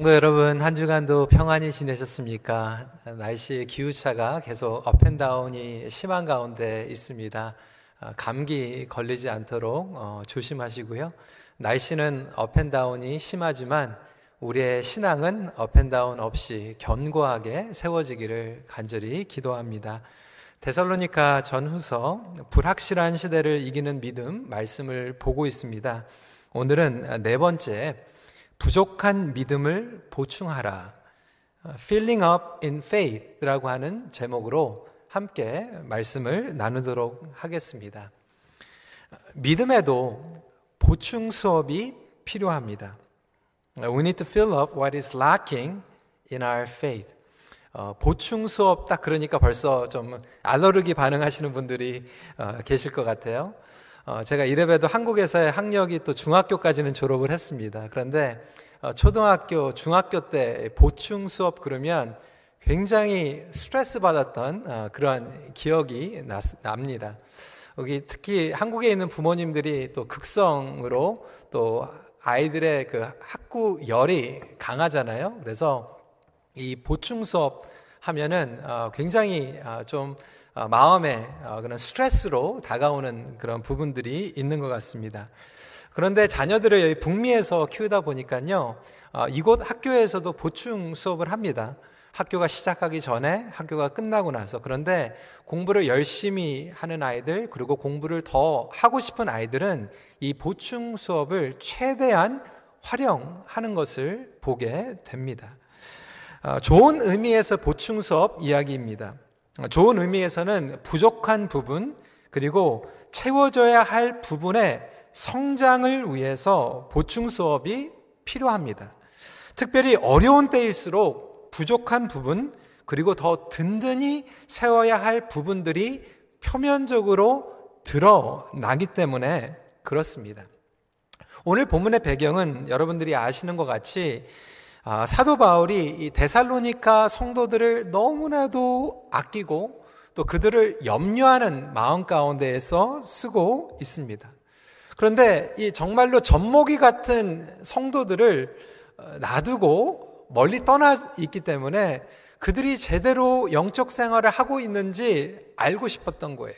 성도 여러분, 한 주간도 평안히 지내셨습니까? 날씨 기후차가 계속 up and down이 심한 가운데 있습니다. 아, 감기 걸리지 않도록 어, 조심하시고요. 날씨는 up and down이 심하지만 우리의 신앙은 up and down 없이 견고하게 세워지기를 간절히 기도합니다. 데살로니카 전후서 불확실한 시대를 이기는 믿음 말씀을 보고 있습니다. 오늘은 네 번째 부족한 믿음을 보충하라. Filling up in faith라고 하는 제목으로 함께 말씀을 나누도록 하겠습니다. 믿음에도 보충 수업이 필요합니다. We need to fill up what is lacking in our faith. 어, 보충 수업 딱 그러니까 벌써 좀 알러르기 반응하시는 분들이 어, 계실 것 같아요. 어, 제가 이래봬도 한국에서의 학력이 또 중학교까지는 졸업을 했습니다. 그런데 어, 초등학교, 중학교 때 보충 수업 그러면 굉장히 스트레스 받았던 어, 그러한 기억이 나, 납니다. 여기 특히 한국에 있는 부모님들이 또 극성으로 또 아이들의 그 학구 열이 강하잖아요. 그래서 이 보충 수업 하면은 어, 굉장히 어, 좀 어, 마음에 그런 스트레스로 다가오는 그런 부분들이 있는 것 같습니다. 그런데 자녀들을 북미에서 키우다 보니까요, 이곳 학교에서도 보충 수업을 합니다. 학교가 시작하기 전에 학교가 끝나고 나서 그런데 공부를 열심히 하는 아이들 그리고 공부를 더 하고 싶은 아이들은 이 보충 수업을 최대한 활용하는 것을 보게 됩니다. 아, 좋은 의미에서 보충 수업 이야기입니다. 아, 좋은 의미에서는 부족한 부분 그리고 채워져야 할 부분의 성장을 위해서 보충 수업이 필요합니다. 특별히 어려운 때일수록 부족한 부분 그리고 더 든든히 세워야 할 부분들이 표면적으로 드러나기 때문에 그렇습니다. 오늘 본문의 배경은 여러분들이 아시는 것 같이 아, 사도 바울이 이 데살로니카 성도들을 너무나도 아끼고 또 그들을 염려하는 마음 가운데에서 쓰고 있습니다. 그런데 이 정말로 젖먹이 같은 성도들을 어, 놔두고 멀리 떠나 있기 때문에 그들이 제대로 영적 생활을 하고 있는지 알고 싶었던 거예요.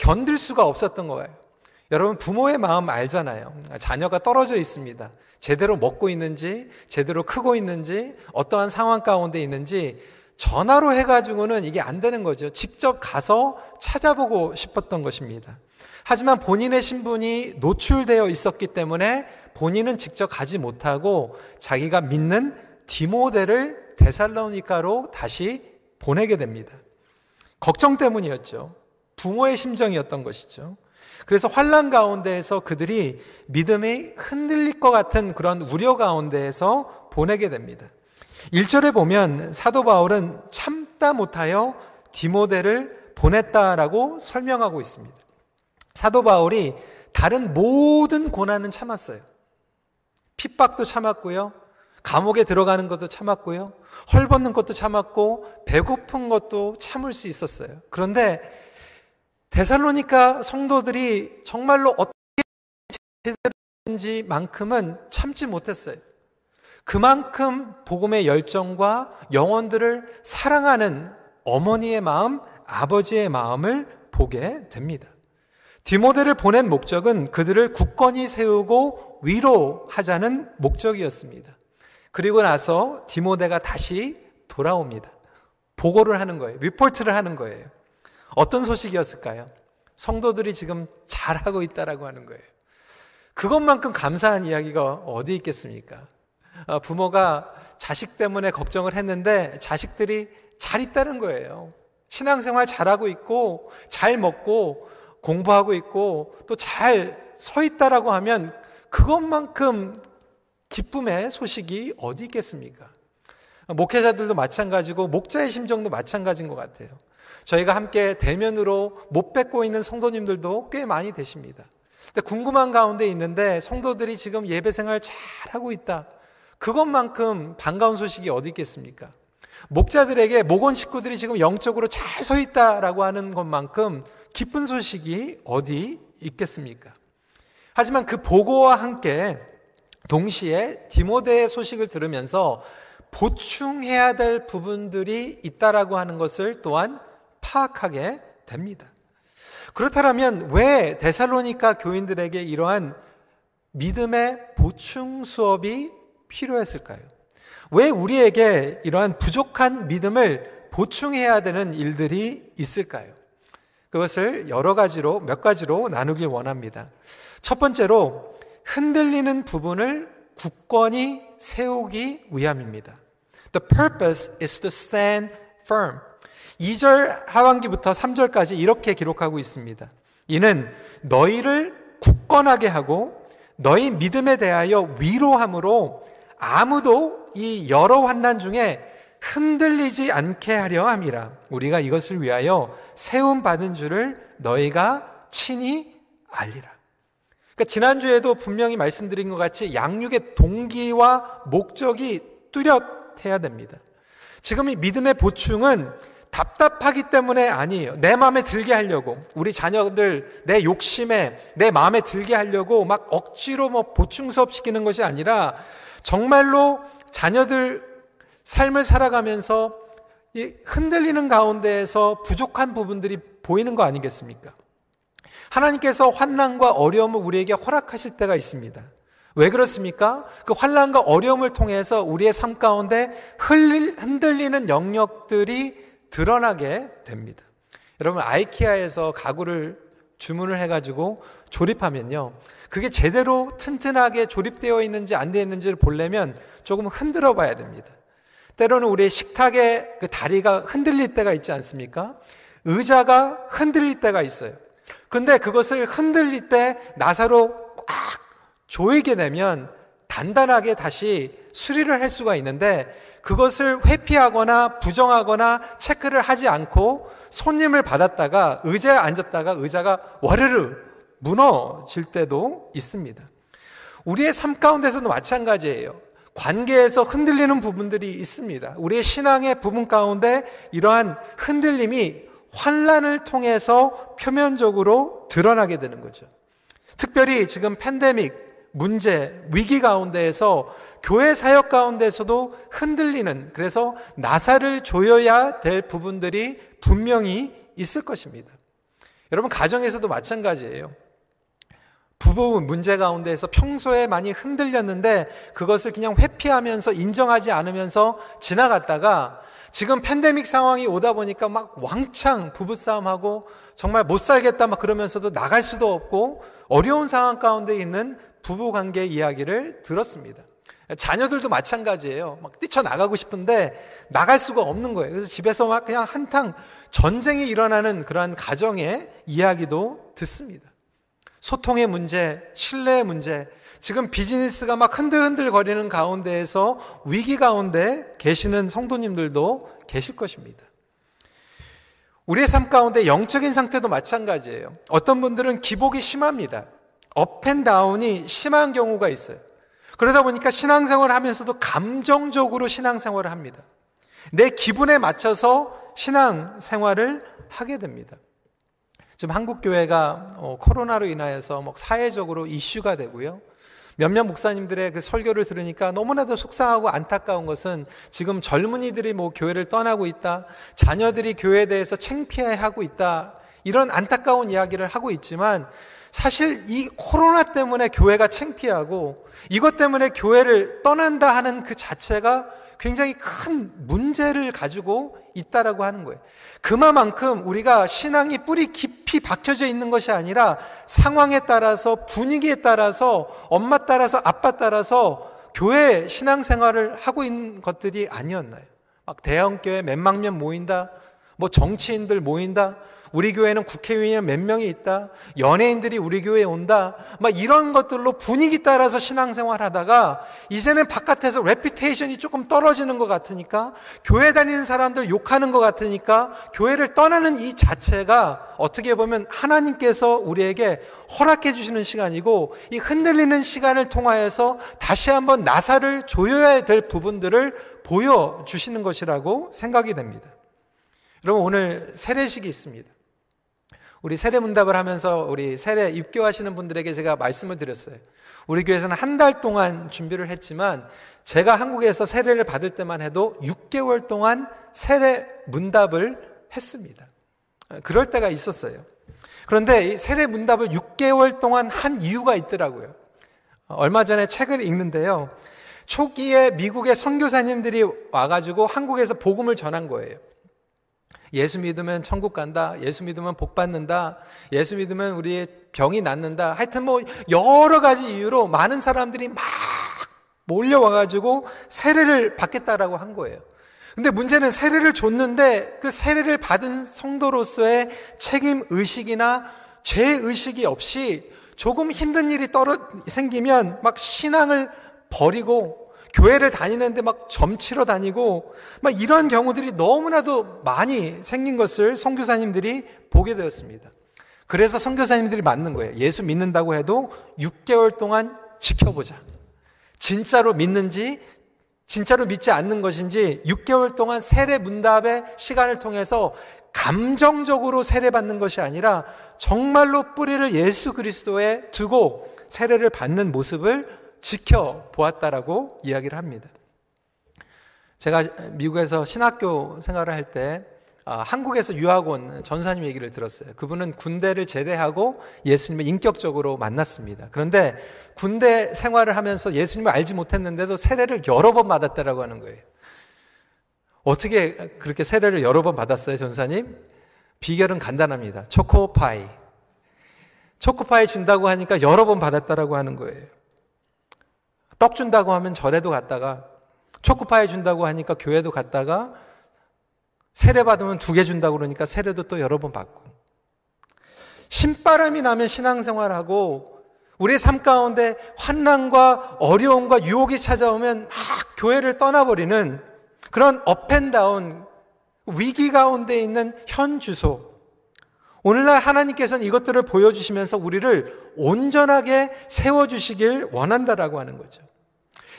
견딜 수가 없었던 거예요. 여러분 부모의 마음 알잖아요. 자녀가 떨어져 있습니다. 제대로 먹고 있는지, 제대로 크고 있는지, 어떠한 상황 가운데 있는지 전화로 해가지고는 이게 안 되는 거죠. 직접 가서 찾아보고 싶었던 것입니다. 하지만 본인의 신분이 노출되어 있었기 때문에 본인은 직접 가지 못하고 자기가 믿는 디모델을 데살로니카로 다시 보내게 됩니다. 걱정 때문이었죠. 부모의 심정이었던 것이죠. 그래서 환란 가운데에서 그들이 믿음이 흔들릴 것 같은 그런 우려 가운데에서 보내게 됩니다. 1절에 보면 사도 바울은 참다 못하여 디모데를 보냈다라고 설명하고 있습니다. 사도 바울이 다른 모든 고난은 참았어요. 핍박도 참았고요. 감옥에 들어가는 것도 참았고요. 헐벗는 것도 참았고 배고픈 것도 참을 수 있었어요. 그런데 데살로니카 성도들이 정말로 어떻게 제대로인지만큼은 참지 못했어요. 그만큼 복음의 열정과 영혼들을 사랑하는 어머니의 마음, 아버지의 마음을 보게 됩니다. 디모데를 보낸 목적은 그들을 굳건히 세우고 위로하자는 목적이었습니다. 그리고 나서 디모데가 다시 돌아옵니다. 보고를 하는 거예요. 리포트를 하는 거예요. 어떤 소식이었을까요? 성도들이 지금 잘하고 있다라고 하는 거예요. 그것만큼 감사한 이야기가 어디 있겠습니까? 아, 부모가 자식 때문에 걱정을 했는데 자식들이 잘 있다는 거예요. 신앙생활 잘하고 있고, 잘 먹고, 공부하고 있고, 또 잘 서 있다라고 하면 그것만큼 기쁨의 소식이 어디 있겠습니까? 목회자들도 마찬가지고, 목자의 심정도 마찬가지인 것 같아요. 저희가 함께 대면으로 못 뵙고 있는 성도님들도 꽤 많이 되십니다. 근데 궁금한 가운데 있는데 성도들이 지금 예배 생활 잘 하고 있다. 그것만큼 반가운 소식이 어디 있겠습니까? 목자들에게 목원 식구들이 지금 영적으로 잘 서 있다라고 하는 것만큼 기쁜 소식이 어디 있겠습니까? 하지만 그 보고와 함께 동시에 디모데의 소식을 들으면서 보충해야 될 부분들이 있다라고 하는 것을 또한 파악하게 됩니다. 그렇다면 왜 데살로니카 교인들에게 이러한 믿음의 보충 수업이 필요했을까요? 왜 우리에게 이러한 부족한 믿음을 보충해야 되는 일들이 있을까요? 그것을 여러 가지로, 몇 가지로 나누길 원합니다. 첫 번째로, 흔들리는 부분을 굳건히 세우기 위함입니다. The purpose is to stand firm. 2절 하반기부터 3절까지 이렇게 기록하고 있습니다. 이는 너희를 굳건하게 하고 너희 믿음에 대하여 위로함으로 아무도 이 여러 환난 중에 흔들리지 않게 하려 함이라. 우리가 이것을 위하여 세움 받은 줄을 너희가 친히 알리라. 그러니까 지난주에도 분명히 말씀드린 것 같이 양육의 동기와 목적이 뚜렷해야 됩니다. 지금 이 믿음의 보충은 답답하기 때문에 아니에요. 내 마음에 들게 하려고. 우리 자녀들 내 욕심에 내 마음에 들게 하려고 막 억지로 뭐 보충 수업 시키는 것이 아니라 정말로 자녀들 삶을 살아가면서 흔들리는 가운데에서 부족한 부분들이 보이는 거 아니겠습니까? 하나님께서 환난과 어려움을 우리에게 허락하실 때가 있습니다. 왜 그렇습니까? 그 환난과 어려움을 통해서 우리의 삶 가운데 흔들리는 영역들이 드러나게 됩니다. 여러분 아이키아에서 가구를 주문을 해가지고 조립하면요, 그게 제대로 튼튼하게 조립되어 있는지 안 되어 있는지를 보려면 조금 흔들어 봐야 됩니다. 때로는 우리의 식탁의 그 다리가 흔들릴 때가 있지 않습니까? 의자가 흔들릴 때가 있어요. 근데 그것을 흔들릴 때 나사로 꽉 조이게 되면 단단하게 다시 수리를 할 수가 있는데 그것을 회피하거나 부정하거나 체크를 하지 않고 손님을 받았다가 의자에 앉았다가 의자가 와르르 무너질 때도 있습니다. 우리의 삶 가운데서도 마찬가지예요. 관계에서 흔들리는 부분들이 있습니다. 우리의 신앙의 부분 가운데 이러한 흔들림이 환란을 통해서 표면적으로 드러나게 되는 거죠. 특별히 지금 팬데믹 문제, 위기 가운데에서 교회 사역 가운데서도 흔들리는 그래서 나사를 조여야 될 부분들이 분명히 있을 것입니다. 여러분 가정에서도 마찬가지예요. 부부 문제 가운데에서 평소에 많이 흔들렸는데 그것을 그냥 회피하면서 인정하지 않으면서 지나갔다가 지금 팬데믹 상황이 오다 보니까 막 왕창 부부싸움하고 정말 못 살겠다 막 그러면서도 나갈 수도 없고 어려운 상황 가운데 있는 부부 관계 이야기를 들었습니다. 자녀들도 마찬가지예요. 막 뛰쳐나가고 싶은데 나갈 수가 없는 거예요. 그래서 집에서 막 그냥 한탕 전쟁이 일어나는 그러한 가정의 이야기도 듣습니다. 소통의 문제, 신뢰의 문제, 지금 비즈니스가 막 흔들흔들 거리는 가운데에서 위기 가운데 계시는 성도님들도 계실 것입니다. 우리의 삶 가운데 영적인 상태도 마찬가지예요. 어떤 분들은 기복이 심합니다. up and down이 심한 경우가 있어요. 그러다 보니까 신앙생활을 하면서도 감정적으로 신앙생활을 합니다. 내 기분에 맞춰서 신앙생활을 하게 됩니다. 지금 한국교회가 어, 코로나로 인하여서 뭐 사회적으로 이슈가 되고요. 몇몇 목사님들의 그 설교를 들으니까 너무나도 속상하고 안타까운 것은 지금 젊은이들이 뭐 교회를 떠나고 있다. 자녀들이 교회에 대해서 창피해하고 있다. 이런 안타까운 이야기를 하고 있지만 사실 이 코로나 때문에 교회가 창피하고 이것 때문에 교회를 떠난다 하는 그 자체가 굉장히 큰 문제를 가지고 있다라고 하는 거예요. 그만큼 우리가 신앙이 뿌리 깊이 박혀져 있는 것이 아니라 상황에 따라서 분위기에 따라서 엄마 따라서 아빠 따라서 교회 신앙생활을 하고 있는 것들이 아니었나요? 막 대형교회 몇만 명 모인다, 뭐 정치인들 모인다, 우리 교회는 국회의원이 몇 명이 있다. 연예인들이 우리 교회에 온다. 막 이런 것들로 분위기 따라서 신앙생활 하다가 이제는 바깥에서 레피테이션이 조금 떨어지는 것 같으니까 교회 다니는 사람들 욕하는 것 같으니까 교회를 떠나는 이 자체가 어떻게 보면 하나님께서 우리에게 허락해 주시는 시간이고 이 흔들리는 시간을 통하여서 다시 한번 나사를 조여야 될 부분들을 보여주시는 것이라고 생각이 됩니다. 여러분 오늘 세례식이 있습니다. 우리 세례 문답을 하면서 우리 세례 입교하시는 분들에게 제가 말씀을 드렸어요. 우리 교회에서는 한 달 동안 준비를 했지만 제가 한국에서 세례를 받을 때만 해도 6개월 동안 세례 문답을 했습니다. 그럴 때가 있었어요. 그런데 이 세례 문답을 6개월 동안 한 이유가 있더라고요. 얼마 전에 책을 읽는데요. 초기에 미국의 선교사님들이 와가지고 한국에서 복음을 전한 거예요. 예수 믿으면 천국 간다. 예수 믿으면 복 받는다. 예수 믿으면 우리의 병이 낫는다. 하여튼 뭐 여러 가지 이유로 많은 사람들이 막 몰려와 가지고 세례를 받겠다라고 한 거예요. 근데 문제는 세례를 줬는데 그 세례를 받은 성도로서의 책임 의식이나 죄 의식이 없이 조금 힘든 일이 떨어 생기면 막 신앙을 버리고 교회를 다니는데 막 점치러 다니고 막 이런 경우들이 너무나도 많이 생긴 것을 선교사님들이 보게 되었습니다. 그래서 선교사님들이 맞는 거예요. 예수 믿는다고 해도 6개월 동안 지켜보자. 진짜로 믿는지 진짜로 믿지 않는 것인지 6개월 동안 세례 문답의 시간을 통해서 감정적으로 세례받는 것이 아니라 정말로 뿌리를 예수 그리스도에 두고 세례를 받는 모습을 지켜보았다라고 이야기를 합니다. 제가 미국에서 신학교 생활을 할때 아, 한국에서 유학 온 전사님 얘기를 들었어요. 그분은 군대를 제대하고 예수님을 인격적으로 만났습니다. 그런데 군대 생활을 하면서 예수님을 알지 못했는데도 세례를 여러 번 받았다라고 하는 거예요. 어떻게 그렇게 세례를 여러 번 받았어요, 전사님? 비결은 간단합니다. 초코파이. 초코파이 준다고 하니까 여러 번 받았다라고 하는 거예요. 떡 준다고 하면 절에도 갔다가 초코파이 준다고 하니까 교회도 갔다가 세례 받으면 두 개 준다고 그러니까 세례도 또 여러 번 받고. 신바람이 나면 신앙생활하고 우리의 삶 가운데 환난과 어려움과 유혹이 찾아오면 막 교회를 떠나버리는 그런 업앤다운 위기 가운데 있는 현 주소. 오늘날 하나님께서는 이것들을 보여주시면서 우리를 온전하게 세워주시길 원한다라고 하는 거죠.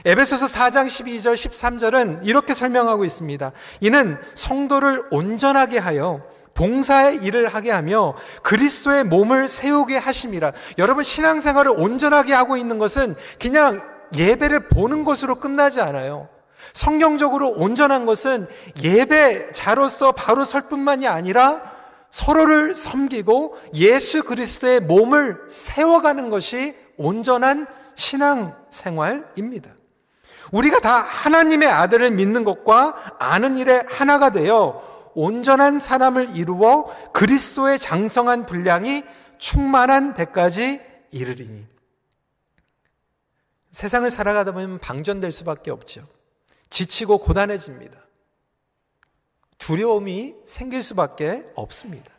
에베소서 4장 12절 13절은 이렇게 설명하고 있습니다. 이는 성도를 온전하게 하여 봉사의 일을 하게 하며 그리스도의 몸을 세우게 하심이라. 여러분 신앙생활을 온전하게 하고 있는 것은 그냥 예배를 보는 것으로 끝나지 않아요. 성경적으로 온전한 것은 예배자로서 바로 설 뿐만이 아니라 서로를 섬기고 예수 그리스도의 몸을 세워가는 것이 온전한 신앙 생활입니다. 우리가 다 하나님의 아들을 믿는 것과 아는 일에 하나가 되어 온전한 사람을 이루어 그리스도의 장성한 분량이 충만한 데까지 이르리니. 세상을 살아가다 보면 방전될 수밖에 없죠. 지치고 고단해집니다. 두려움이 생길 수밖에 없습니다.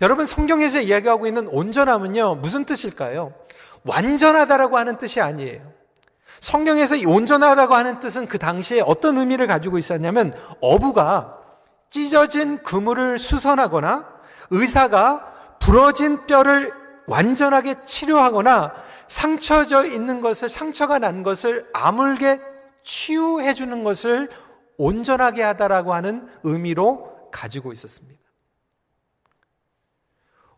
여러분 성경에서 이야기하고 있는 온전함은요 무슨 뜻일까요? 완전하다라고 하는 뜻이 아니에요. 성경에서 이 온전하다고 하는 뜻은 그 당시에 어떤 의미를 가지고 있었냐면 어부가 찢어진 그물을 수선하거나 의사가 부러진 뼈를 완전하게 치료하거나 상처져 있는 것을 상처가 난 것을 아물게 치유해 주는 것을 온전하게 하다라고 하는 의미로 가지고 있었습니다.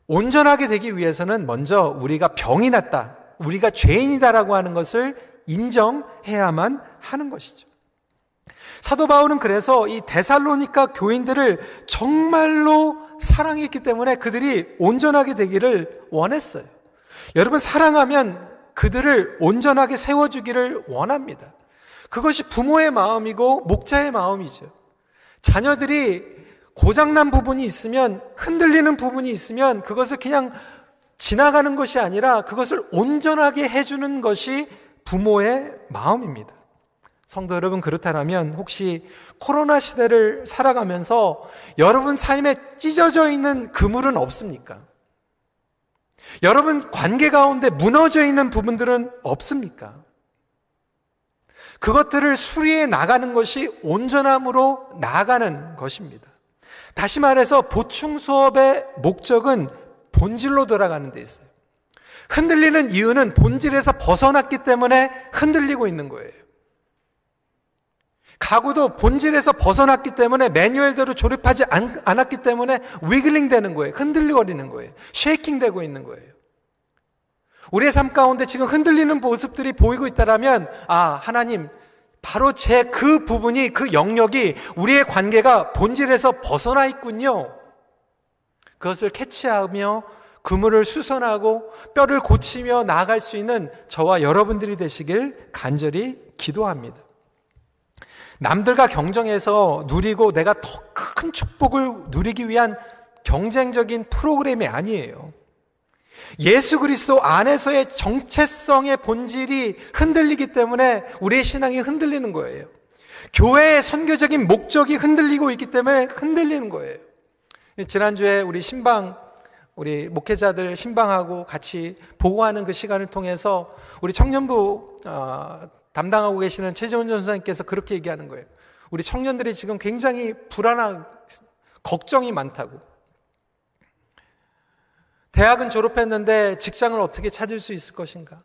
온전하게 되기 위해서는 먼저 우리가 병이 났다, 우리가 죄인이다라고 하는 것을 인정해야만 하는 것이죠. 사도 바울은 그래서 이 데살로니카 교인들을 정말로 사랑했기 때문에 그들이 온전하게 되기를 원했어요. 여러분 사랑하면 그들을 온전하게 세워주기를 원합니다. 그것이 부모의 마음이고 목자의 마음이죠. 자녀들이 고장난 부분이 있으면 흔들리는 부분이 있으면 그것을 그냥 지나가는 것이 아니라 그것을 온전하게 해주는 것이 부모의 마음입니다. 성도 여러분, 그렇다면 혹시 코로나 시대를 살아가면서 여러분 삶에 찢어져 있는 그물은 없습니까? 여러분 관계 가운데 무너져 있는 부분들은 없습니까? 그것들을 수리해 나가는 것이 온전함으로 나아가는 것입니다. 다시 말해서 보충 수업의 목적은 본질로 돌아가는 데 있어요. 흔들리는 이유는 본질에서 벗어났기 때문에 흔들리고 있는 거예요. 가구도 본질에서 벗어났기 때문에 매뉴얼대로 조립하지 않, 았기 때문에 위글링 되는 거예요. 흔들리거리는 거예요. 쉐이킹 되고 있는 거예요. 우리의 삶 가운데 지금 흔들리는 모습들이 보이고 있다라면 아, 하나님 바로 제 그 부분이 그 영역이 우리의 관계가 본질에서 벗어나 있군요. 그것을 캐치하며 그물을 수선하고 뼈를 고치며 나아갈 수 있는 저와 여러분들이 되시길 간절히 기도합니다. 남들과 경쟁해서 누리고 내가 더 큰 축복을 누리기 위한 경쟁적인 프로그램이 아니에요. 예수 그리스도 안에서의 정체성의 본질이 흔들리기 때문에 우리의 신앙이 흔들리는 거예요. 교회의 선교적인 목적이 흔들리고 있기 때문에 흔들리는 거예요. 지난주에 우리 신방, 우리 목회자들 신방하고 같이 보고하는 그 시간을 통해서 우리 청년부 어, 담당하고 계시는 최재원 전사님께서 그렇게 얘기하는 거예요. 우리 청년들이 지금 굉장히 불안한, 걱정이 많다고. 대학은 졸업했는데 직장을 어떻게 찾을 수 있을 것인가?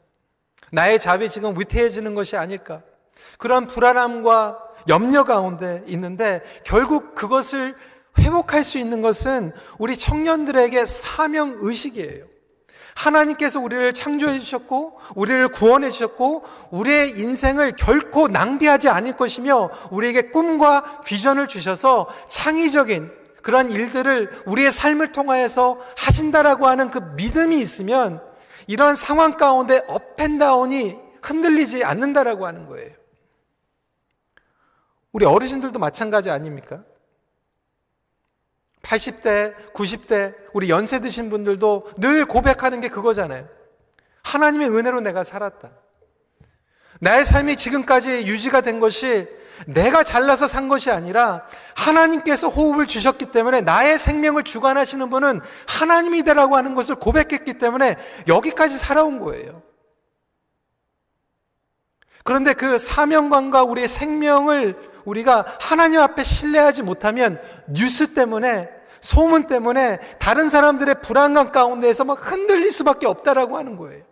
나의 잡이 지금 위태해지는 것이 아닐까? 그런 불안함과 염려 가운데 있는데 결국 그것을 회복할 수 있는 것은 우리 청년들에게 사명 의식이에요. 하나님께서 우리를 창조해 주셨고, 우리를 구원해 주셨고, 우리의 인생을 결코 낭비하지 않을 것이며, 우리에게 꿈과 비전을 주셔서 창의적인 그런 일들을 우리의 삶을 통하여서 하신다라고 하는 그 믿음이 있으면, 이러한 상황 가운데 업앤다운이 흔들리지 않는다라고 하는 거예요. 우리 어르신들도 마찬가지 아닙니까? 80대, 90대, 우리 연세 드신 분들도 늘 고백하는 게 그거잖아요. 하나님의 은혜로 내가 살았다. 나의 삶이 지금까지 유지가 된 것이 내가 잘나서 산 것이 아니라 하나님께서 호흡을 주셨기 때문에 나의 생명을 주관하시는 분은 하나님이다라고 하는 것을 고백했기 때문에 여기까지 살아온 거예요. 그런데 그 사명감과 우리의 생명을 우리가 하나님 앞에 신뢰하지 못하면 뉴스 때문에 소문 때문에 다른 사람들의 불안감 가운데에서 막 흔들릴 수밖에 없다라고 하는 거예요.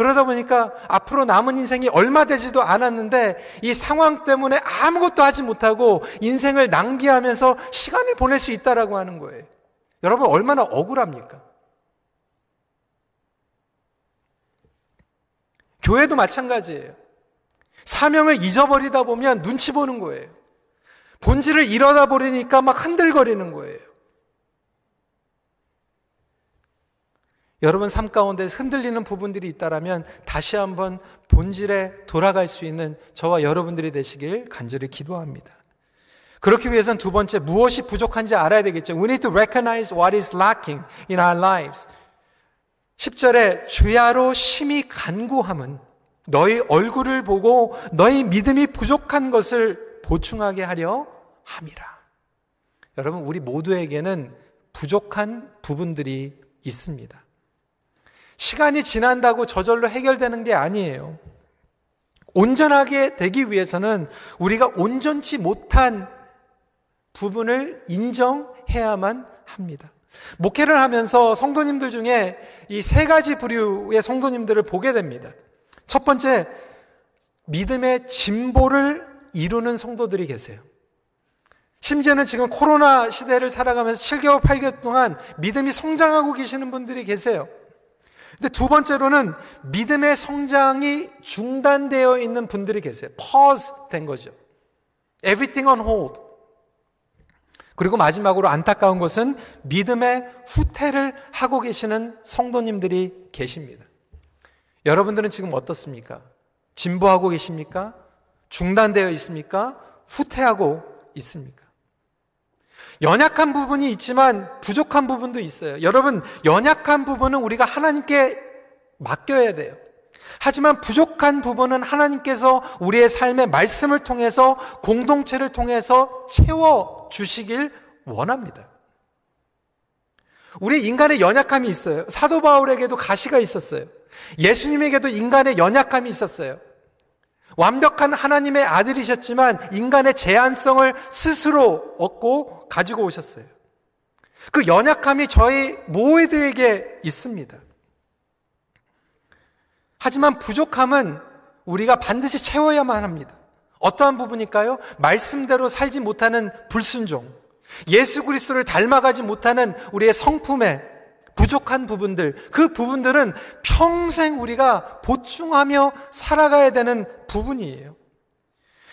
그러다 보니까 앞으로 남은 인생이 얼마 되지도 않았는데 이 상황 때문에 아무것도 하지 못하고 인생을 낭비하면서 시간을 보낼 수 있다라고 하는 거예요. 여러분 얼마나 억울합니까? 교회도 마찬가지예요. 사명을 잊어버리다 보면 눈치 보는 거예요. 본질을 잃어다 버리니까 막 흔들거리는 거예요. 여러분 삶 가운데 흔들리는 부분들이 있다라면 다시 한번 본질에 돌아갈 수 있는 저와 여러분들이 되시길 간절히 기도합니다. 그렇기 위해서는 두 번째 무엇이 부족한지 알아야 되겠죠. We need to recognize what is lacking in our lives. 10절에 주야로 심히 간구함은 너희 얼굴을 보고 너희 믿음이 부족한 것을 보충하게 하려 함이라. 여러분, 우리 모두에게는 부족한 부분들이 있습니다. 시간이 지난다고 저절로 해결되는 게 아니에요. 온전하게 되기 위해서는 우리가 온전치 못한 부분을 인정해야만 합니다. 목회를 하면서 성도님들 중에 이 세 가지 부류의 성도님들을 보게 됩니다. 첫 번째, 믿음의 진보를 이루는 성도들이 계세요. 심지어는 지금 코로나 시대를 살아가면서 7개월, 8개월 동안 믿음이 성장하고 계시는 분들이 계세요. 근데 두 번째로는 믿음의 성장이 중단되어 있는 분들이 계세요. pause 된 거죠. everything on hold. 그리고 마지막으로 안타까운 것은 믿음의 후퇴를 하고 계시는 성도님들이 계십니다. 여러분들은 지금 어떻습니까? 진보하고 계십니까? 중단되어 있습니까? 후퇴하고 있습니까? 연약한 부분이 있지만 부족한 부분도 있어요. 여러분, 연약한 부분은 우리가 하나님께 맡겨야 돼요. 하지만 부족한 부분은 하나님께서 우리의 삶의 말씀을 통해서 공동체를 통해서 채워 주시길 원합니다. 우리 인간의 연약함이 있어요. 사도 바울에게도 가시가 있었어요. 예수님에게도 인간의 연약함이 있었어요. 완벽한 하나님의 아들이셨지만 인간의 제한성을 스스로 얻고 가지고 오셨어요. 그 연약함이 저희 모두에게 있습니다. 하지만 부족함은 우리가 반드시 채워야만 합니다. 어떠한 부분일까요? 말씀대로 살지 못하는 불순종, 예수 그리스도를 닮아가지 못하는 우리의 성품에 부족한 부분들, 그 부분들은 평생 우리가 보충하며 살아가야 되는 부분이에요.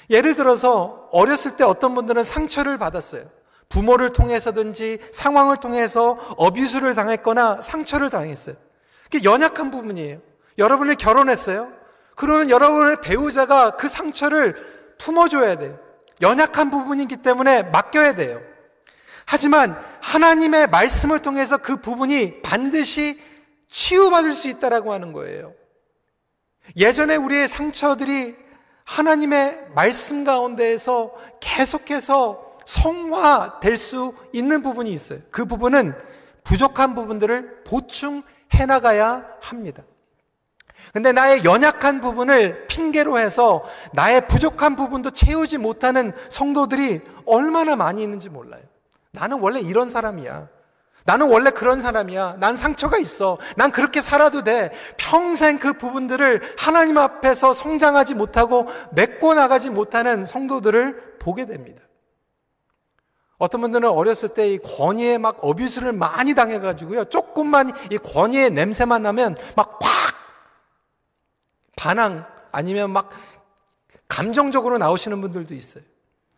예를 들어서 어렸을 때 어떤 분들은 상처를 받았어요. 부모를 통해서든지 상황을 통해서 어비수를 당했거나 상처를 당했어요. 그게 연약한 부분이에요. 여러분이 결혼했어요. 그러면 여러분의 배우자가 그 상처를 품어줘야 돼요. 연약한 부분이기 때문에 맡겨야 돼요. 하지만 하나님의 말씀을 통해서 그 부분이 반드시 치유받을 수 있다라고 하는 거예요. 예전에 우리의 상처들이 하나님의 말씀 가운데에서 계속해서 성화될 수 있는 부분이 있어요. 그 부분은 부족한 부분들을 보충해 나가야 합니다. 근데 나의 연약한 부분을 핑계로 해서 나의 부족한 부분도 채우지 못하는 성도들이 얼마나 많이 있는지 몰라요. 나는 원래 이런 사람이야. 나는 원래 그런 사람이야. 난 상처가 있어. 난 그렇게 살아도 돼. 평생 그 부분들을 하나님 앞에서 성장하지 못하고 메꿔 나가지 못하는 성도들을 보게 됩니다. 어떤 분들은 어렸을 때 이 권위에 막 어뷰스를 많이 당해가지고요. 조금만 이 권위의 냄새만 나면 막 확 반항 아니면 막 감정적으로 나오시는 분들도 있어요.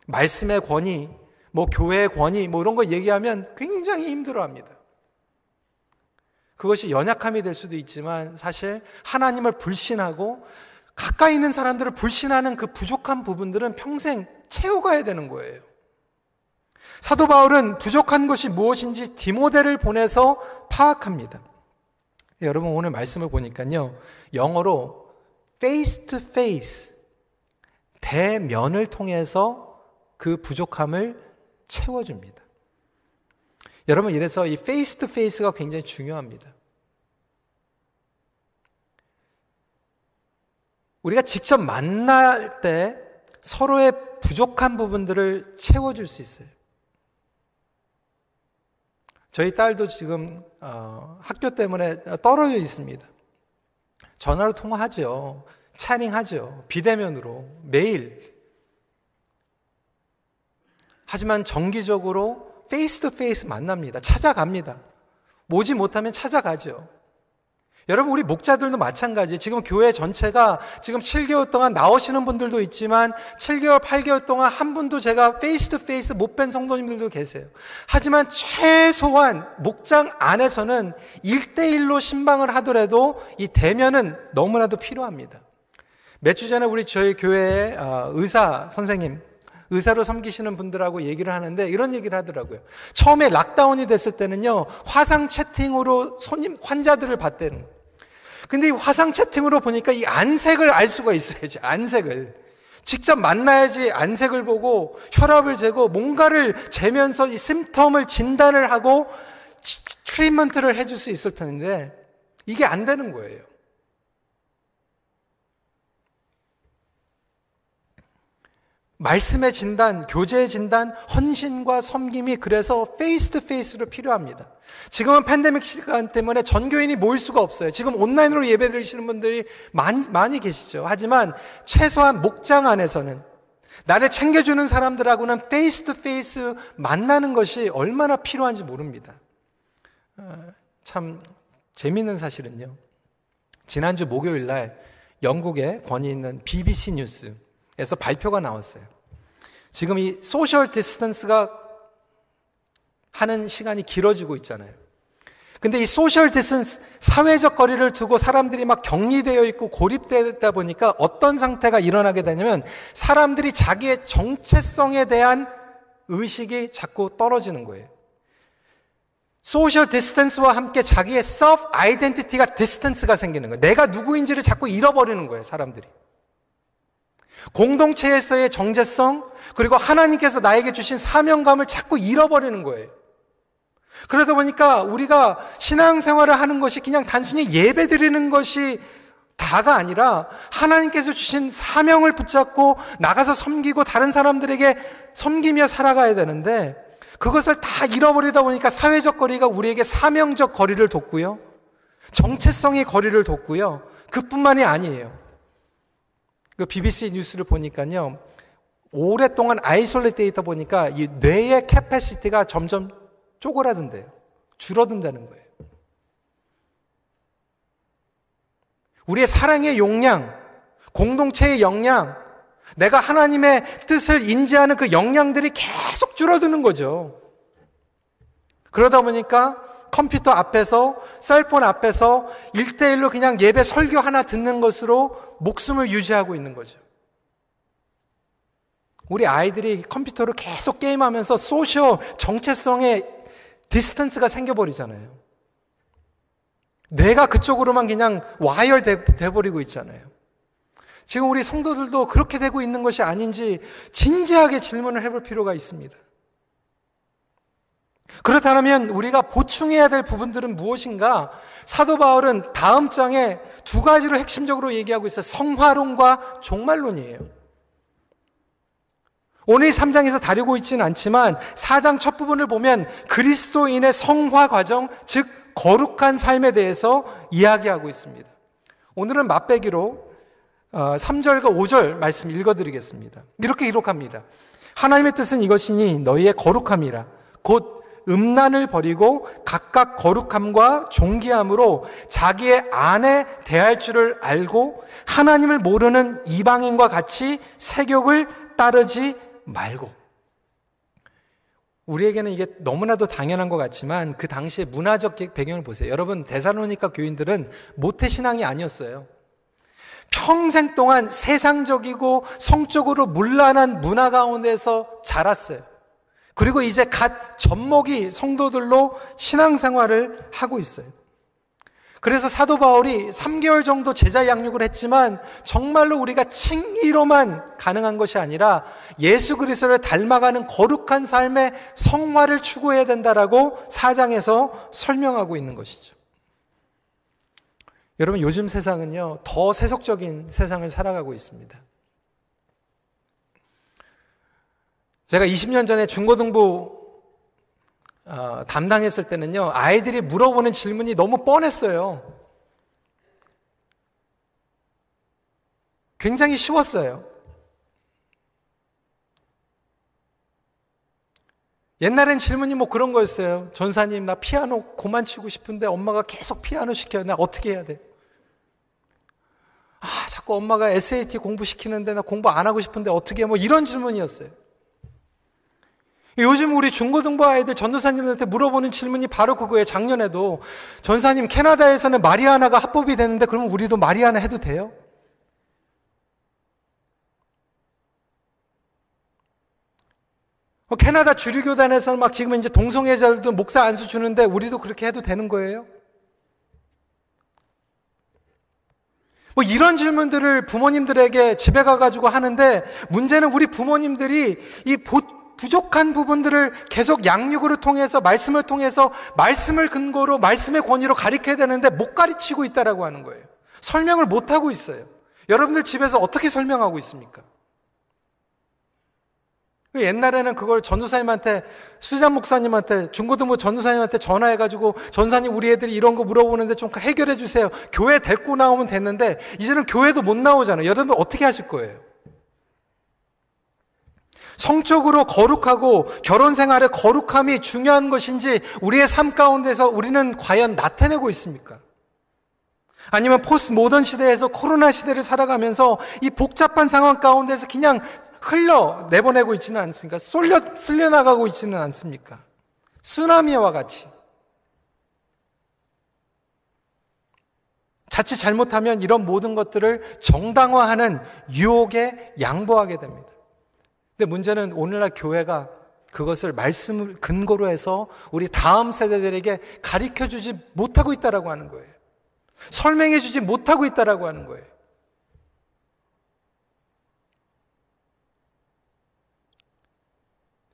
말씀의 권위, 뭐 교회의 권위 뭐 이런 거 얘기하면 굉장히 힘들어 합니다. 그것이 연약함이 될 수도 있지만 사실 하나님을 불신하고 가까이 있는 사람들을 불신하는 그 부족한 부분들은 평생 채워가야 되는 거예요. 사도 바울은 부족한 것이 무엇인지 디모데를 보내서 파악합니다. 여러분 오늘 말씀을 보니까요. 영어로 face to face 대면을 통해서 그 부족함을 채워줍니다. 여러분, 이래서 이 face to face가 굉장히 중요합니다. 우리가 직접 만날 때 서로의 부족한 부분들을 채워줄 수 있어요. 저희 딸도 지금 어, 학교 때문에 떨어져 있습니다. 전화로 통화하죠. 채팅하죠. 비대면으로 매일 하지만 정기적으로 face to face 만납니다. 찾아갑니다. 오지 못하면 찾아가죠. 여러분, 우리 목자들도 마찬가지. 지금 교회 전체가 지금 7개월 동안 나오시는 분들도 있지만 7개월, 8개월 동안 한 분도 제가 face to face 못 뵌 성도님들도 계세요. 하지만 최소한 목장 안에서는 1대1로 신방을 하더라도 이 대면은 너무나도 필요합니다. 몇 주 전에 우리 저희 교회의 어, 의사 선생님, 의사로 섬기시는 분들하고 얘기를 하는데 이런 얘기를 하더라고요. 처음에 락다운이 됐을 때는요, 화상 채팅으로 손님, 환자들을 봤대는. 근데 이 화상 채팅으로 보니까 이 안색을 알 수가 있어야지, 안색을. 직접 만나야지 안색을 보고 혈압을 재고 뭔가를 재면서 이 심텀을 진단을 하고 treatment를 해줄 수 있을 텐데 이게 안 되는 거예요. 말씀의 진단, 교제의 진단, 헌신과 섬김이 그래서 face to face로 필요합니다. 지금은 팬데믹 시간 때문에 전교인이 모일 수가 없어요. 지금 온라인으로 예배 드리시는 분들이 많이, 많이 계시죠. 하지만 최소한 목장 안에서는 나를 챙겨주는 사람들하고는 face to face 만나는 것이 얼마나 필요한지 모릅니다. 어, 참 재미있는 사실은요. 지난주 목요일 날 영국의 권위 있는 BBC 뉴스 에서 발표가 나왔어요. 지금 이 social distance가 하는 시간이 길어지고 있잖아요. 근데 이 social distance, 사회적 거리를 두고 사람들이 막 격리되어 있고 고립되다 보니까 어떤 상태가 일어나게 되냐면 사람들이 자기의 정체성에 대한 의식이 자꾸 떨어지는 거예요. social distance와 함께 자기의 self identity가 distance가 생기는 거예요. 내가 누구인지를 자꾸 잃어버리는 거예요, 사람들이. 공동체에서의 정체성, 그리고 하나님께서 나에게 주신 사명감을 자꾸 잃어버리는 거예요. 그러다 보니까 우리가 신앙생활을 하는 것이 그냥 단순히 예배 드리는 것이 다가 아니라 하나님께서 주신 사명을 붙잡고 나가서 섬기고 다른 사람들에게 섬기며 살아가야 되는데 그것을 다 잃어버리다 보니까 사회적 거리가 우리에게 사명적 거리를 뒀고요. 정체성의 거리를 뒀고요. 그뿐만이 아니에요. 그 BBC 뉴스를 보니까요. 오랫동안 isolate 되다 보니까 이 뇌의 capacity가 점점 쪼그라든대요. 줄어든다는 거예요. 우리의 사랑의 용량, 공동체의 역량, 내가 하나님의 뜻을 인지하는 그 역량들이 계속 줄어드는 거죠. 그러다 보니까 컴퓨터 앞에서, cell phone 앞에서 일대일로 그냥 예배 설교 하나 듣는 것으로 목숨을 유지하고 있는 거죠. 우리 아이들이 컴퓨터로 계속 게임하면서 social 정체성의 distance가 생겨버리잖아요. 뇌가 그쪽으로만 그냥 와열돼 버리고 있잖아요. 지금 우리 성도들도 그렇게 되고 있는 것이 아닌지 진지하게 질문을 해볼 필요가 있습니다. 그렇다면 우리가 보충해야 될 부분들은 무엇인가? 사도 바울은 다음 장에 두 가지로 핵심적으로 얘기하고 있어요. 성화론과 종말론이에요. 오늘 3장에서 다루고 있지는 않지만 4장 첫 부분을 보면 그리스도인의 성화 과정, 즉 거룩한 삶에 대해서 이야기하고 있습니다. 오늘은 맛배기로 3절과 어, 5절 말씀 읽어드리겠습니다. 이렇게 기록합니다. 하나님의 뜻은 이것이니 너희의 거룩함이라 곧 음란을 버리고 각각 거룩함과 존귀함으로 자기의 아내 대할 줄을 알고 하나님을 모르는 이방인과 같이 세욕을 따르지 말고 우리에게는 이게 너무나도 당연한 것 같지만 그 당시의 문화적 배경을 보세요. 여러분 대사로니까 교인들은 모태 신앙이 아니었어요. 평생 동안 세상적이고 성적으로 문란한 문화 가운데서 자랐어요. 그리고 이제 갓 젖먹이 성도들로 신앙생활을 하고 있어요. 그래서 사도 바울이 3개월 정도 제자 양육을 했지만 정말로 우리가 칭의로만 가능한 것이 아니라 예수 그리스도를 닮아가는 거룩한 삶의 성화를 추구해야 된다라고 사장에서 설명하고 있는 것이죠. 여러분 요즘 세상은요 더 세속적인 세상을 살아가고 있습니다. 제가 20년 전에 중고등부 어, 담당했을 때는요, 아이들이 물어보는 질문이 너무 뻔했어요. 굉장히 쉬웠어요. 옛날엔 질문이 뭐 그런 거였어요. 전사님, 나 피아노 고만 치고 싶은데 엄마가 계속 피아노 시켜요. 나 어떻게 해야 돼? 아, 자꾸 엄마가 SAT 공부시키는데 나 공부 안 하고 싶은데 어떻게 해? 뭐 이런 질문이었어요. 요즘 우리 중고등부 아이들 전도사님한테 물어보는 질문이 바로 그거예요. 작년에도 전사님 캐나다에서는 마리아나가 합법이 되는데 그러면 우리도 마리아나 해도 돼요? 어, 캐나다 주류교단에서는 막 지금 이제 동성애자들도 목사 안수 주는데 우리도 그렇게 해도 되는 거예요? 뭐 이런 질문들을 부모님들에게 집에 가가지고 하는데 문제는 우리 부모님들이 이 보, 부족한 부분들을 계속 양육으로 통해서 말씀을 통해서 말씀을 근거로 말씀의 권위로 가리켜야 되는데 못 가르치고 있다라고 하는 거예요. 설명을 못 하고 있어요. 여러분들 집에서 어떻게 설명하고 있습니까? 옛날에는 그걸 전도사님한테 수장 목사님한테 중고등부 전도사님한테 전화해가지고 전사님 우리 애들이 이런 거 물어보는데 좀 해결해 주세요. 교회 데리고 나오면 됐는데 이제는 교회도 못 나오잖아요. 여러분 어떻게 하실 거예요? 성적으로 거룩하고 결혼 생활의 거룩함이 중요한 것인지 우리의 삶 가운데서 우리는 과연 나타내고 있습니까? 아니면 포스트 모던 시대에서 코로나 시대를 살아가면서 이 복잡한 상황 가운데서 그냥 흘러 내보내고 있지는 않습니까? 쏠려, 쓸려나가고 있지는 않습니까? 쓰나미와 같이. 자칫 잘못하면 이런 모든 것들을 정당화하는 유혹에 양보하게 됩니다. 근데 문제는 오늘날 교회가 그것을 말씀을 근거로 해서 우리 다음 세대들에게 가르쳐 주지 못하고 있다라고 하는 거예요. 설명해 주지 못하고 있다라고 하는 거예요.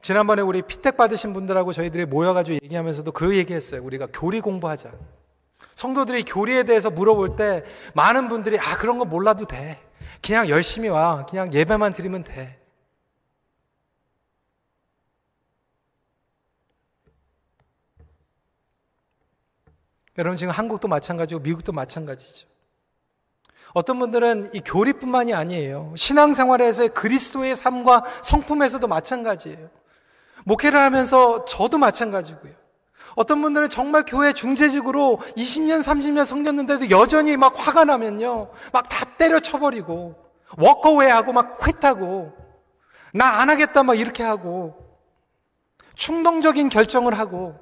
지난번에 우리 피택 받으신 분들하고 저희들이 모여가지고 얘기하면서도 그 얘기했어요. 우리가 교리 공부하자. 성도들이 교리에 대해서 물어볼 때 많은 분들이 아 그런 거 몰라도 돼. 그냥 열심히 와. 그냥 예배만 드리면 돼. 여러분 지금 한국도 마찬가지고 미국도 마찬가지죠. 어떤 분들은 이 교리뿐만이 아니에요. 신앙생활에서의 그리스도의 삶과 성품에서도 마찬가지예요. 목회를 하면서 저도 마찬가지고요. 어떤 분들은 정말 교회 중재직으로 20년, 30년 섬겼는데도 여전히 막 화가 나면요. 막 다 때려쳐버리고, 워커웨이 하고 막 퀴트하고, 나 안 하겠다 막 이렇게 하고, 충동적인 결정을 하고,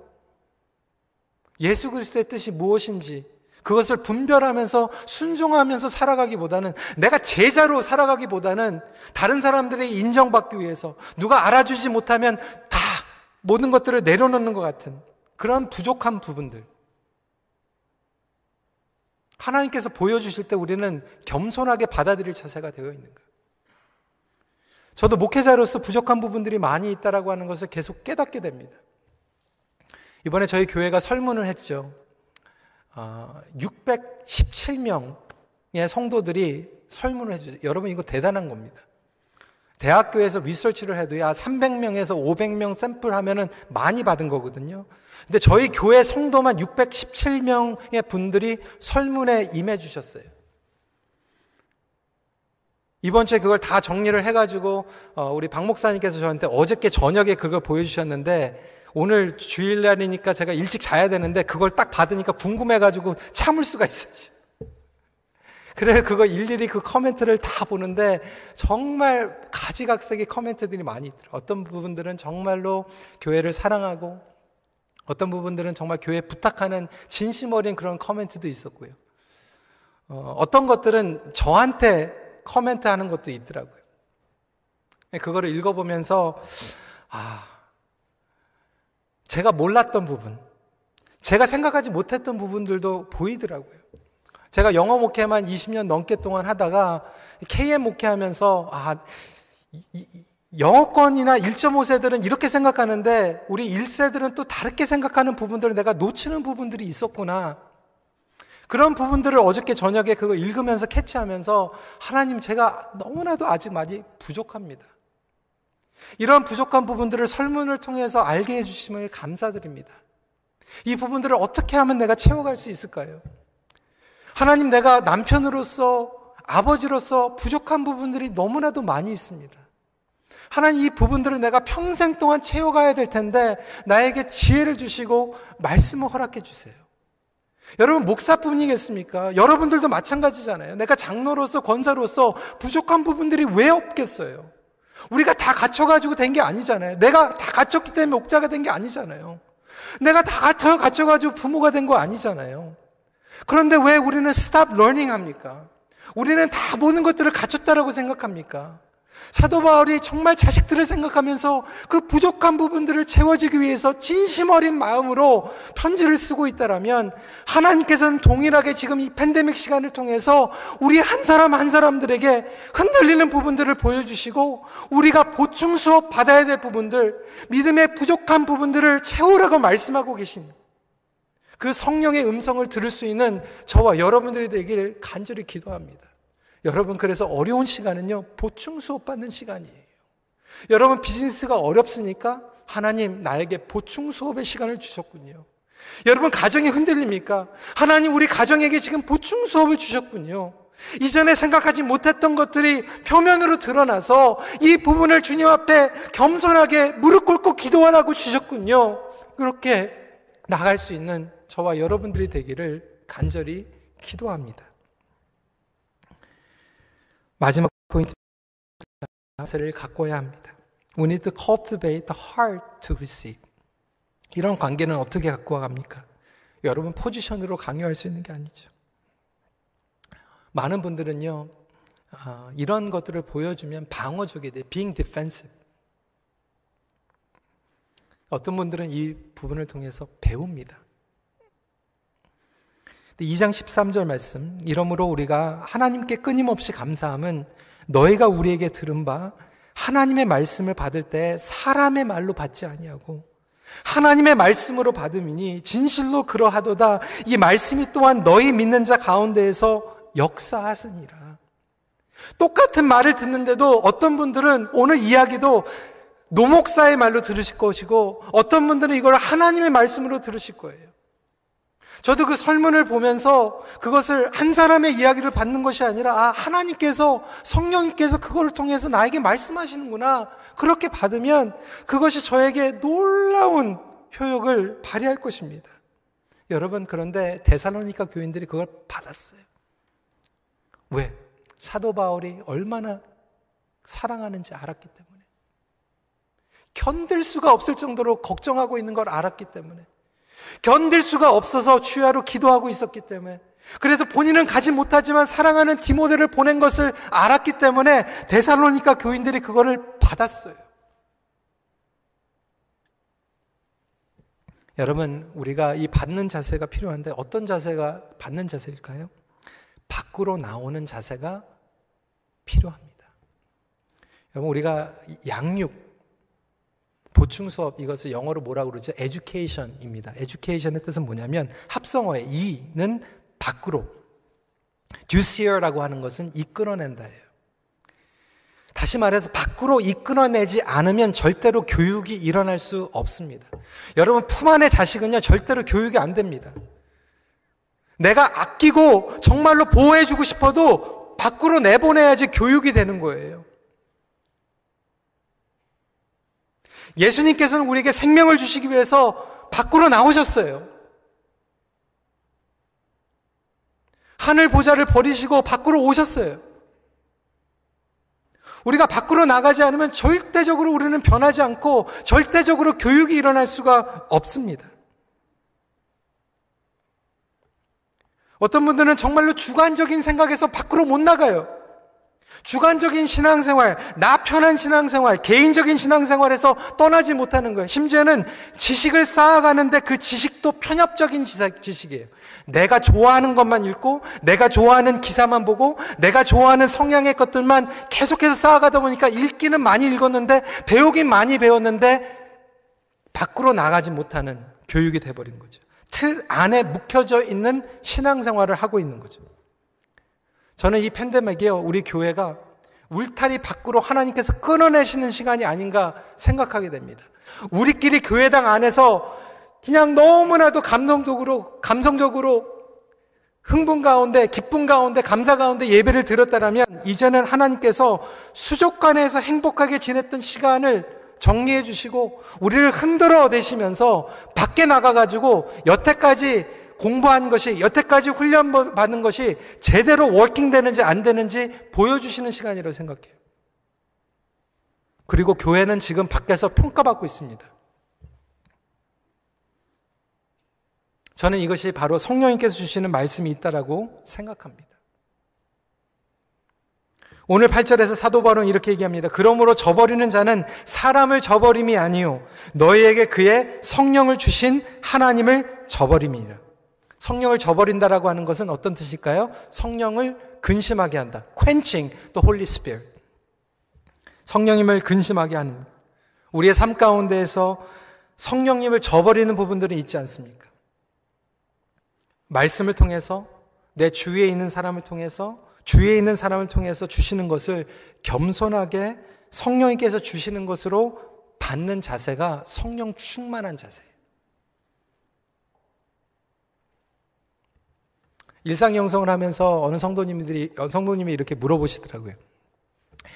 예수 그리스도의 뜻이 무엇인지, 그것을 분별하면서 순종하면서 살아가기보다는 내가 제자로 살아가기보다는 다른 사람들의 인정받기 위해서 누가 알아주지 못하면 다 모든 것들을 내려놓는 것 같은 그런 부족한 부분들. 하나님께서 보여주실 때 우리는 겸손하게 받아들일 자세가 되어 있는 거예요. 저도 목회자로서 부족한 부분들이 많이 있다라고 하는 것을 계속 깨닫게 됩니다. 이번에 저희 교회가 설문을 했죠. 617명의 아, 성도들이 설문을 해주세요. 여러분 이거 대단한 겁니다. 대학교에서 리서치를 해도 야 300명에서 500명 샘플 하면은 많이 받은 거거든요. 근데 저희 교회 성도만 617명의 분들이 설문에 임해 주셨어요. 이번 주에 그걸 다 정리를 해가지고 어, 우리 박 목사님께서 저한테 어저께 저녁에 그걸 보여주셨는데 오늘 주일날이니까 제가 일찍 자야 되는데 그걸 딱 받으니까 궁금해가지고 참을 수가 있었지. 그래 그거 일일이 그 커멘트를 다 보는데 정말 가지각색의 커멘트들이 많이 있더라고요. 어떤 부분들은 정말로 교회를 사랑하고 어떤 부분들은 정말 교회 부탁하는 진심 어린 그런 커멘트도 있었고요. 어, 어떤 것들은 저한테 커멘트 하는 것도 있더라고요. 그거를 읽어보면서, 아, 제가 몰랐던 부분, 제가 생각하지 못했던 부분들도 보이더라고요. 제가 영어 목회만 20년 넘게 동안 하다가 KM 목회하면서, 아, 이, 영어권이나 1.5세들은 이렇게 생각하는데 우리 1세들은 또 다르게 생각하는 부분들을 내가 놓치는 부분들이 있었구나. 그런 부분들을 어저께 저녁에 그거 읽으면서 캐치하면서 하나님 제가 너무나도 아직 많이 부족합니다. 이런 부족한 부분들을 설문을 통해서 알게 해주심을 감사드립니다. 이 부분들을 어떻게 하면 내가 채워갈 수 있을까요? 하나님 내가 남편으로서 아버지로서 부족한 부분들이 너무나도 많이 있습니다. 하나님 이 부분들을 내가 평생 동안 채워가야 될 텐데 나에게 지혜를 주시고 말씀을 허락해 주세요. 여러분 목사뿐이겠습니까? 여러분들도 마찬가지잖아요. 내가 장로로서 권사로서 부족한 부분들이 왜 없겠어요? 우리가 다 갖춰가지고 된 게 아니잖아요. 내가 다 갖췄기 때문에 목자가 된 게 아니잖아요. 내가 다 갖춰가지고 부모가 된 거 아니잖아요. 그런데 왜 우리는 stop learning 합니까? 우리는 다 모든 것들을 갖췄다라고 생각합니까? 사도 바울이 정말 자식들을 생각하면서 그 부족한 부분들을 채워지기 위해서 진심 어린 마음으로 편지를 쓰고 있다라면 하나님께서는 동일하게 지금 이 팬데믹 시간을 통해서 우리 한 사람 한 사람들에게 흔들리는 부분들을 보여주시고 우리가 보충 수업 받아야 될 부분들, 믿음의 부족한 부분들을 채우라고 말씀하고 계십니다. 그 성령의 음성을 들을 수 있는 저와 여러분들이 되길 간절히 기도합니다. 여러분, 그래서 어려운 시간은요, 보충 수업 받는 시간이에요. 여러분, 비즈니스가 어렵습니까? 하나님, 나에게 보충 수업의 시간을 주셨군요. 여러분, 가정이 흔들립니까? 하나님, 우리 가정에게 지금 보충 수업을 주셨군요. 이전에 생각하지 못했던 것들이 표면으로 드러나서 이 부분을 주님 앞에 겸손하게 무릎 꿇고 기도하라고 주셨군요. 그렇게 나갈 수 있는 저와 여러분들이 되기를 간절히 기도합니다. 마지막 포인트 를 갖고야 합니다. We need to cultivate the heart to receive. 이런 관계는 어떻게 갖고 갑니까? 여러분 포지션으로 강요할 수 있는 게 아니죠. 많은 분들은요, 어, 이런 것들을 보여주면 방어적이 돼, being defensive. 어떤 분들은 이 부분을 통해서 배웁니다. 2장 13절 말씀. 이러므로 우리가 하나님께 끊임없이 감사함은 너희가 우리에게 들은 바 하나님의 말씀을 받을 때 사람의 말로 받지 아니하고 하나님의 말씀으로 받음이니 진실로 그러하도다. 이 말씀이 또한 너희 믿는 자 가운데에서 역사하으니라. 똑같은 말을 듣는데도 어떤 분들은 오늘 이야기도 노목사의 말로 들으실 것이고 어떤 분들은 이걸 하나님의 말씀으로 들으실 거예요. 저도 그 설문을 보면서 그것을 한 사람의 이야기를 받는 것이 아니라 아 하나님께서 성령님께서 그걸 통해서 나에게 말씀하시는구나 그렇게 받으면 그것이 저에게 놀라운 효력을 발휘할 것입니다. 여러분 그런데 데살로니가 교인들이 그걸 받았어요. 왜? 사도 바울이 얼마나 사랑하는지 알았기 때문에. 견딜 수가 없을 정도로 걱정하고 있는 걸 알았기 때문에. 견딜 수가 없어서 주야로 기도하고 있었기 때문에. 그래서 본인은 가지 못하지만 사랑하는 디모데를 보낸 것을 알았기 때문에 데살로니가 교인들이 그거를 받았어요. 여러분, 우리가 이 받는 자세가 필요한데 어떤 자세가 받는 자세일까요? 밖으로 나오는 자세가 필요합니다. 여러분, 우리가 양육, 보충 수업, 이것을 영어로 뭐라고 그러죠? education입니다. education의 뜻은 뭐냐면 합성어의 이는 밖으로. duceer라고 하는 것은 이끌어낸다예요. 다시 말해서 밖으로 이끌어내지 않으면 절대로 교육이 일어날 수 없습니다. 여러분 품 안의 자식은요 절대로 교육이 안 됩니다. 내가 아끼고 정말로 보호해주고 싶어도 밖으로 내보내야지 교육이 되는 거예요. 예수님께서는 우리에게 생명을 주시기 위해서 밖으로 나오셨어요. 하늘 보좌를 버리시고 밖으로 오셨어요. 우리가 밖으로 나가지 않으면 절대적으로 우리는 변하지 않고 절대적으로 교육이 일어날 수가 없습니다. 어떤 분들은 정말로 주관적인 생각에서 밖으로 못 나가요. 주관적인 신앙생활, 나 편한 신앙생활, 개인적인 신앙생활에서 떠나지 못하는 거예요. 심지어는 지식을 쌓아가는데 그 지식도 편협적인 지식이에요. 내가 좋아하는 것만 읽고, 내가 좋아하는 기사만 보고, 내가 좋아하는 성향의 것들만 계속해서 쌓아가다 보니까 읽기는 많이 읽었는데, 배우긴 많이 배웠는데, 밖으로 나가지 못하는 교육이 돼버린 거죠. 틀 안에 묵혀져 있는 신앙생활을 하고 있는 거죠. 저는 이 팬데믹이요, 우리 교회가 울타리 밖으로 하나님께서 끊어내시는 시간이 아닌가 생각하게 됩니다. 우리끼리 교회당 안에서 그냥 너무나도 감성적으로, 감성적으로 흥분 가운데, 기쁨 가운데, 감사 가운데 예배를 드렸다면, 이제는 하나님께서 수족관에서 행복하게 지냈던 시간을 정리해 주시고, 우리를 흔들어 내시면서 밖에 나가가지고, 여태까지 공부한 것이, 여태까지 훈련 받는 것이 제대로 워킹 되는지 안 되는지 보여주시는 시간이라고 생각해요. 그리고 교회는 지금 밖에서 평가받고 있습니다. 저는 이것이 바로 성령님께서 주시는 말씀이 있다라고 생각합니다. 오늘 8절에서 사도 바울은 이렇게 얘기합니다. 그러므로 저버리는 자는 사람을 저버림이 아니요 너희에게 그의 성령을 주신 하나님을 저버림이라. 성령을 저버린다라고 하는 것은 어떤 뜻일까요? 성령을 근심하게 한다. quenching the Holy Spirit. 성령님을 근심하게 하는 우리의 삶 가운데에서 성령님을 저버리는 부분들이 있지 않습니까? 말씀을 통해서 내 주위에 있는 사람을 통해서 주위에 있는 사람을 통해서 주시는 것을 겸손하게 성령님께서 주시는 것으로 받는 자세가 성령 충만한 자세예요. 일상 영성을 하면서 어느 성도님들이 어, 성도님이 이렇게 물어보시더라고요.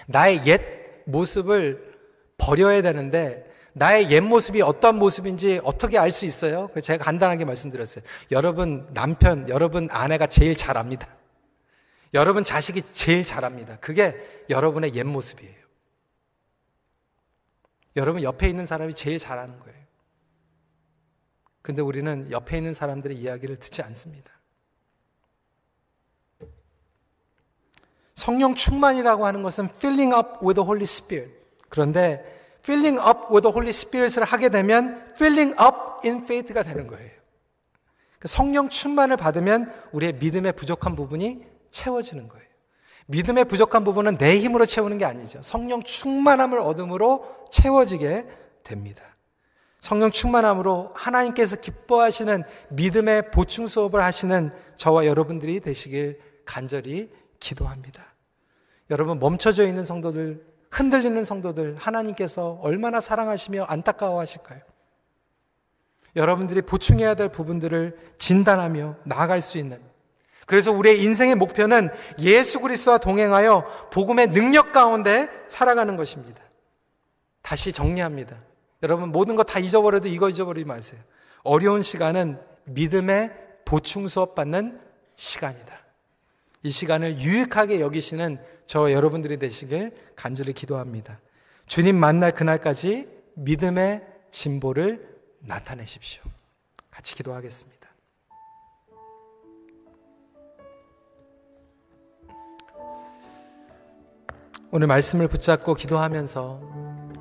나의 옛 모습을 버려야 되는데 나의 옛 모습이 어떤 모습인지 어떻게 알 수 있어요? 제가 간단하게 말씀드렸어요. 여러분 남편, 여러분 아내가 제일 잘 압니다. 여러분 자식이 제일 잘 압니다. 그게 여러분의 옛 모습이에요. 여러분 옆에 있는 사람이 제일 잘하는 거예요. 근데 우리는 옆에 있는 사람들의 이야기를 듣지 않습니다. 성령 충만이라고 하는 것은 filling up with the Holy Spirit. 그런데 filling up with the Holy Spirit을 하게 되면 filling up in faith가 되는 거예요. 그 성령 충만을 받으면 우리의 믿음의 부족한 부분이 채워지는 거예요. 믿음의 부족한 부분은 내 힘으로 채우는 게 아니죠. 성령 충만함을 얻음으로 채워지게 됩니다. 성령 충만함으로 하나님께서 기뻐하시는 믿음의 보충 수업을 하시는 저와 여러분들이 되시길 간절히 기도합니다. 여러분 멈춰져 있는 성도들 흔들리는 성도들 하나님께서 얼마나 사랑하시며 안타까워하실까요? 여러분들이 보충해야 될 부분들을 진단하며 나아갈 수 있는 그래서 우리의 인생의 목표는 예수 그리스도와 동행하여 복음의 능력 가운데 살아가는 것입니다. 다시 정리합니다. 여러분 모든 거 다 잊어버려도 이거 잊어버리지 마세요. 어려운 시간은 믿음의 보충 수업 받는 시간이다. 이 시간을 유익하게 여기시는 저 여러분들이 되시길 간절히 기도합니다. 주님 만날 그날까지 믿음의 진보를 나타내십시오. 같이 기도하겠습니다. 오늘 말씀을 붙잡고 기도하면서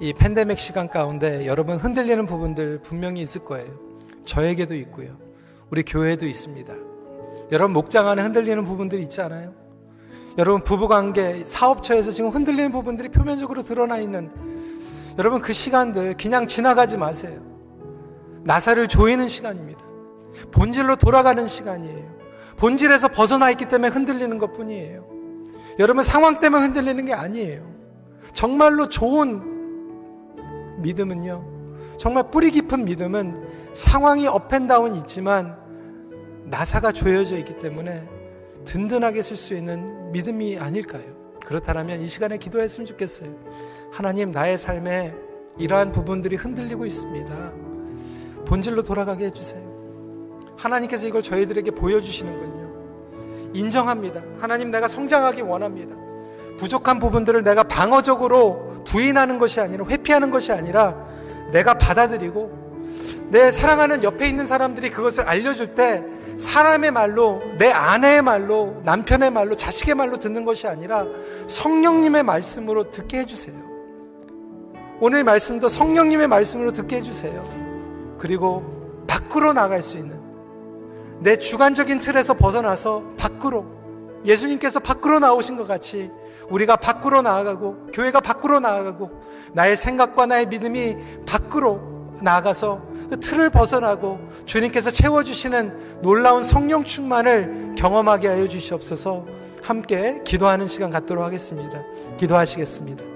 이 팬데믹 시간 가운데 여러분 흔들리는 부분들 분명히 있을 거예요. 저에게도 있고요. 우리 교회도 있습니다. 여러분 목장 안에 흔들리는 부분들이 있지 않아요? 여러분 부부관계, 사업처에서 지금 흔들리는 부분들이 표면적으로 드러나 있는 여러분 그 시간들 그냥 지나가지 마세요. 나사를 조이는 시간입니다. 본질로 돌아가는 시간이에요. 본질에서 벗어나 있기 때문에 흔들리는 것 뿐이에요. 여러분 상황 때문에 흔들리는 게 아니에요. 정말로 좋은 믿음은요. 정말 뿌리 깊은 믿음은 상황이 업앤다운 있지만 나사가 조여져 있기 때문에 든든하게 쓸 수 있는 믿음이 아닐까요? 그렇다면 이 시간에 기도했으면 좋겠어요. 하나님, 나의 삶에 이러한 부분들이 흔들리고 있습니다. 본질로 돌아가게 해주세요. 하나님께서 이걸 저희들에게 보여주시는군요. 인정합니다. 하나님, 내가 성장하기 원합니다. 부족한 부분들을 내가 방어적으로 부인하는 것이 아니라 회피하는 것이 아니라 내가 받아들이고 내 사랑하는 옆에 있는 사람들이 그것을 알려줄 때 사람의 말로, 내 아내의 말로, 남편의 말로, 자식의 말로 듣는 것이 아니라 성령님의 말씀으로 듣게 해주세요. 오늘 말씀도 성령님의 말씀으로 듣게 해주세요. 그리고 밖으로 나갈 수 있는 내 주관적인 틀에서 벗어나서 밖으로 예수님께서 밖으로 나오신 것 같이 우리가 밖으로 나아가고 교회가 밖으로 나아가고 나의 생각과 나의 믿음이 밖으로 나아가서 그 틀을 벗어나고 주님께서 채워주시는 놀라운 성령 충만을 경험하게 하여 주시옵소서 함께 기도하는 시간 갖도록 하겠습니다. 기도하시겠습니다.